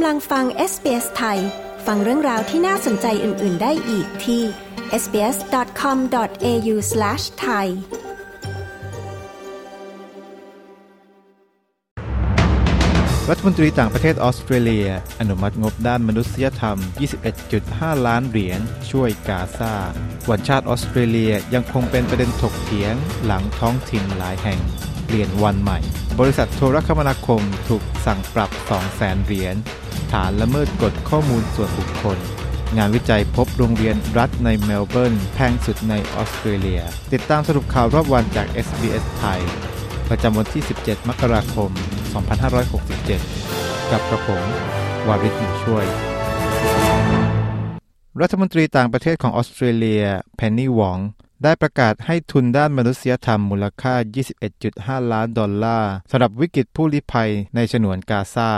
กำลังฟัง SBS ไทย ฟังเรื่องราวที่น่าสนใจอื่น ๆ ได้อีกที่ sbs.com.au/thai รัฐมนตรีต่างประเทศออสเตรเลีย อนุมัติงบด้านมนุษยธรรม 21.5 ล้านเหรียญช่วยกาซาวันชาติออสเตรเลียยังคงเป็นประเด็นถกเถียงหลังท้องถิ่นหลายแห่งเปลี่ยนวันใหม่ บริษัทโทรคมนาคมถูกสั่งปรับ 200,000 เหรียญ ฐานละเมิดกฎข้อมูลส่วนบุคคล งานวิจัยพบโรงเรียนรัฐในเมลเบิร์นแพงสุดในออสเตรเลีย ติดตามสรุปข่าวรอบวันจาก SBS ไทย ประจำวันที่ 17 มกราคม 2567 กับกระผม วาริศมุช่วย รัฐมนตรีต่างประเทศของออสเตรเลีย เพนนี่หวองได้ประกาศให้ทุนด้านมนุษยธรรมมูลค่า 21.5 ล้านดอลลาร์สำหรับวิกฤตผู้ลี้ภัยในฉนวนกาซา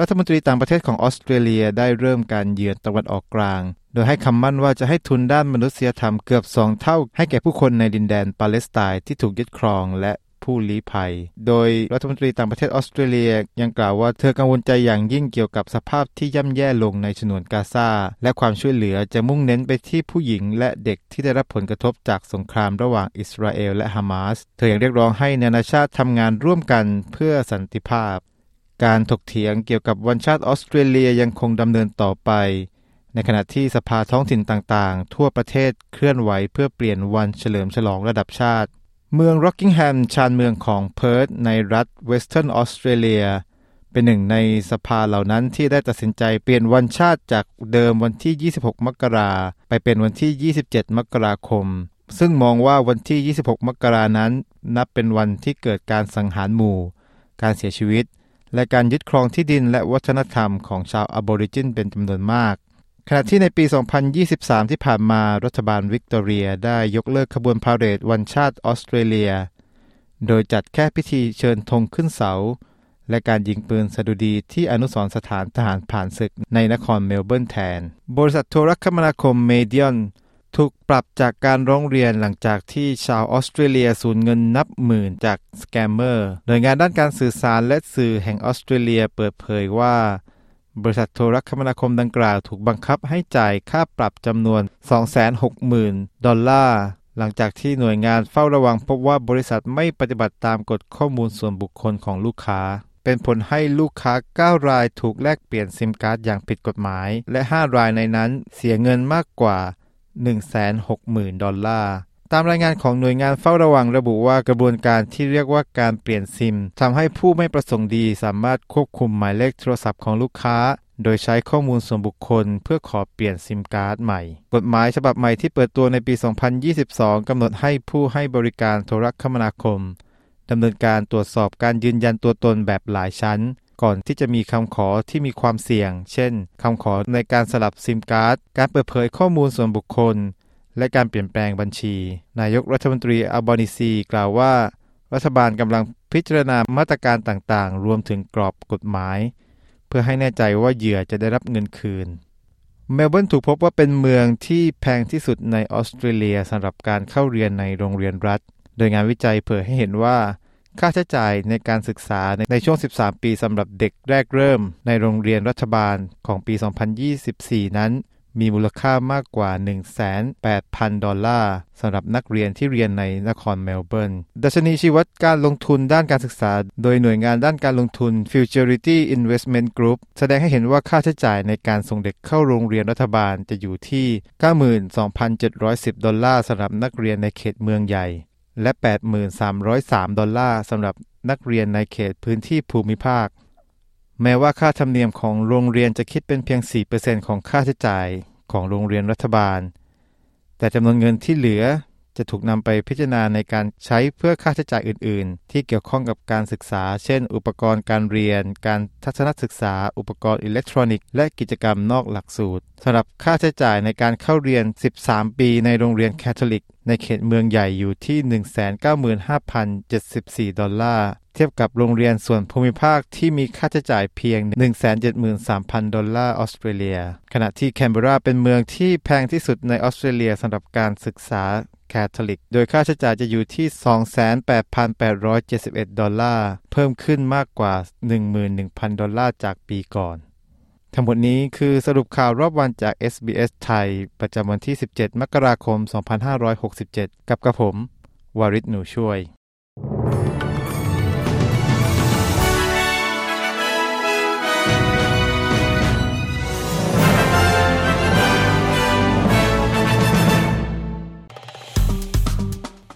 รัฐมนตรีต่างประเทศของออสเตรเลียได้เริ่มการเยือนตะวันออกกลาง โดยให้คำมั่นว่าจะให้ทุนด้านมนุษยธรรมเกือบสองเท่า ให้แก่ผู้คนในดินแดนปาเลสไตน์ที่ถูกยึดครองและผู้ลี้ภัย โดยรัฐมนตรีต่างประเทศออสเตรเลียยังกล่าวว่าเธอกังวลใจอย่างยิ่งเกี่ยวกับสภาพที่ย่ำแย่ลงในฉนวนกาซาและความช่วยเหลือจะมุ่งเน้นไปที่ผู้หญิงและเด็กที่ได้รับผลกระทบจากสงครามระหว่างอิสราเอลและฮามาส เธอยังเรียกร้องให้นานาชาติทำงานร่วมกันเพื่อสันติภาพ การถกเถียงเกี่ยวกับวันชาติออสเตรเลียยังคงดำเนินต่อไป ในขณะที่สภาท้องถิ่นต่างๆ ทั่วประเทศเคลื่อนไหวเพื่อเปลี่ยนวันเฉลิมฉลองระดับชาติ เมืองร็อกกิงแฮมชานเมืองของเพิร์ธในรัฐเวสเทิร์นออสเตรเลียเป็นหนึ่งในสภาเหล่านั้นที่ได้ตัดสินใจเปลี่ยนวันชาติจากเดิมวันที่ 26 มกราไปเป็นวันที่ 27 มกราคม ซึ่งมองว่าวันที่ 26 มกรานั้น นับเป็นวันที่เกิดการสังหารหมู่ การเสียชีวิต และการยึดครองที่ดินและวัฒนธรรมของชาวอบอริจินเป็นจำนวนมาก ขณะที่ในปี 2023 ที่ผ่านมารัฐบาลวิกตอเรียได้ยกเลิกขบวนพาเหรดวันชาติออสเตรเลีย โดยจัดแค่พิธีเชิญธงขึ้นเสา และการยิงปืนสดุดีที่อนุสรณ์สถานทหารผ่านศึกในนครเมลเบิร์นแทน บริษัทโทรคมนาคม Medion ถูกปรับจากการร้องเรียนหลังจากที่ชาวออสเตรเลียสูญเงินนับหมื่นจาก scammer โดยงานด้านการสื่อสารและสื่อแห่งออสเตรเลียเปิดเผยว่า บริษัทโทรคมนาคมดังกล่าวถูกบังคับให้จ่ายค่าปรับจำนวน 260,000 ดอลลาร์ หลังจากที่หน่วยงานเฝ้าระวังพบว่าบริษัทไม่ปฏิบัติตามกฎข้อมูลส่วนบุคคลของลูกค้าเป็นผลให้ลูกค้า 9 รายถูกแลกเปลี่ยนซิมการ์ดอย่างผิดกฎหมาย และ 5 รายในนั้นเสียเงินมากกว่า 160,000 ดอลลาร์ตามรายงานของหน่วยงานเฝ้าระวังระบุว่ากระบวนการที่เรียกว่าการเปลี่ยนซิมทำให้ผู้ไม่ประสงค์ดีสามารถควบคุมหมายเลขโทรศัพท์ของลูกค้า โดยใช้ข้อมูลส่วนบุคคลเพื่อขอเปลี่ยนซิมการ์ดใหม่ กฎหมายฉบับใหม่ที่เปิดตัวในปี 2022 กำหนดให้ผู้ให้บริการโทรคมนาคมดำเนินการตรวจสอบการยืนยันตัวตนแบบหลายชั้น ก่อนที่จะมีคำขอที่มีความเสี่ยง เช่นคำขอในการสลับซิมการ์ด การเปิดเผยข้อมูลส่วนบุคคล และการเปลี่ยนแปลงบัญชี นายกรัฐมนตรีอัลบานิซี กล่าวว่า รัฐบาลกำลังพิจารณามาตรการต่างๆ รวมถึงกรอบกฎหมาย เพื่อให้แน่ใจว่าเหยื่อจะได้รับเงินคืนเมลเบิร์นถูกพบว่าเป็นเมืองที่แพงที่สุดในออสเตรเลียสำหรับการเข้าเรียนในโรงเรียนรัฐ โดยงานวิจัยเผยให้เห็นว่า ค่าใช้จ่ายในการศึกษาในช่วง 13 ปีสำหรับเด็กแรกเริ่ม ในโรงเรียนรัฐบาลของปี 2024 นั้น มีมูลค่ามากกว่า 1,800,000 ดอลลาร์สำหรับนักเรียนที่เรียนในนครเมลเบิร์น ดัชนีชีวัดการลงทุนด้านการศึกษา โดยหน่วยงานด้านการลงทุน Futurity Investment Group แสดงให้เห็นว่าค่าใช้จ่ายในการส่งเด็กเข้าโรงเรียนรัฐบาลจะอยู่ที่ 92,710 ดอลลาร์สำหรับนักเรียนในเขตเมืองใหญ่ และ 8,303 ดอลลาร์สำหรับนักเรียนในเขตพื้นที่ภูมิภาค แม้ว่าค่าธรรมเนียมของโรงเรียนจะคิดเป็นเพียง 4%ของค่าใช้จ่ายของโรงเรียนรัฐบาล แต่จำนวนเงินที่เหลือ จะถูกนำไปพิจารณาในการใช้เพื่อค่าใช้จ่ายอื่น ๆ ที่เกี่ยวข้องกับการศึกษา เช่น อุปกรณ์การเรียน การทัศนศึกษา อุปกรณ์อิเล็กทรอนิกส์ และกิจกรรมนอกหลักสูตรสำหรับค่าใช้จ่ายในการเข้าเรียน 13 ปีในโรงเรียนแคทอลิก ในเขตเมืองใหญ่อยู่ที่ 195,074 ดอลลาร์ เทียบกับโรงเรียนส่วนภูมิภาคที่มีค่าใช้จ่ายเพียง 173,000 ดอลลาร์ออสเตรเลีย ขณะที่แคนเบราเป็นเมืองที่แพงที่สุดในออสเตรเลียสำหรับการศึกษา แคทอลิก โดยค่าใช้จ่ายจะอยู่ที่ 28,871 ดอลลาร์ เพิ่มขึ้นมากกว่า 11,000 ดอลลาร์จากปีก่อน ทั้งหมดนี้คือสรุปข่าวรอบวันจาก SBS ไทย ประจำวันที่ 17 มกราคม 2567 กับกระผม วาริศหนูช่วย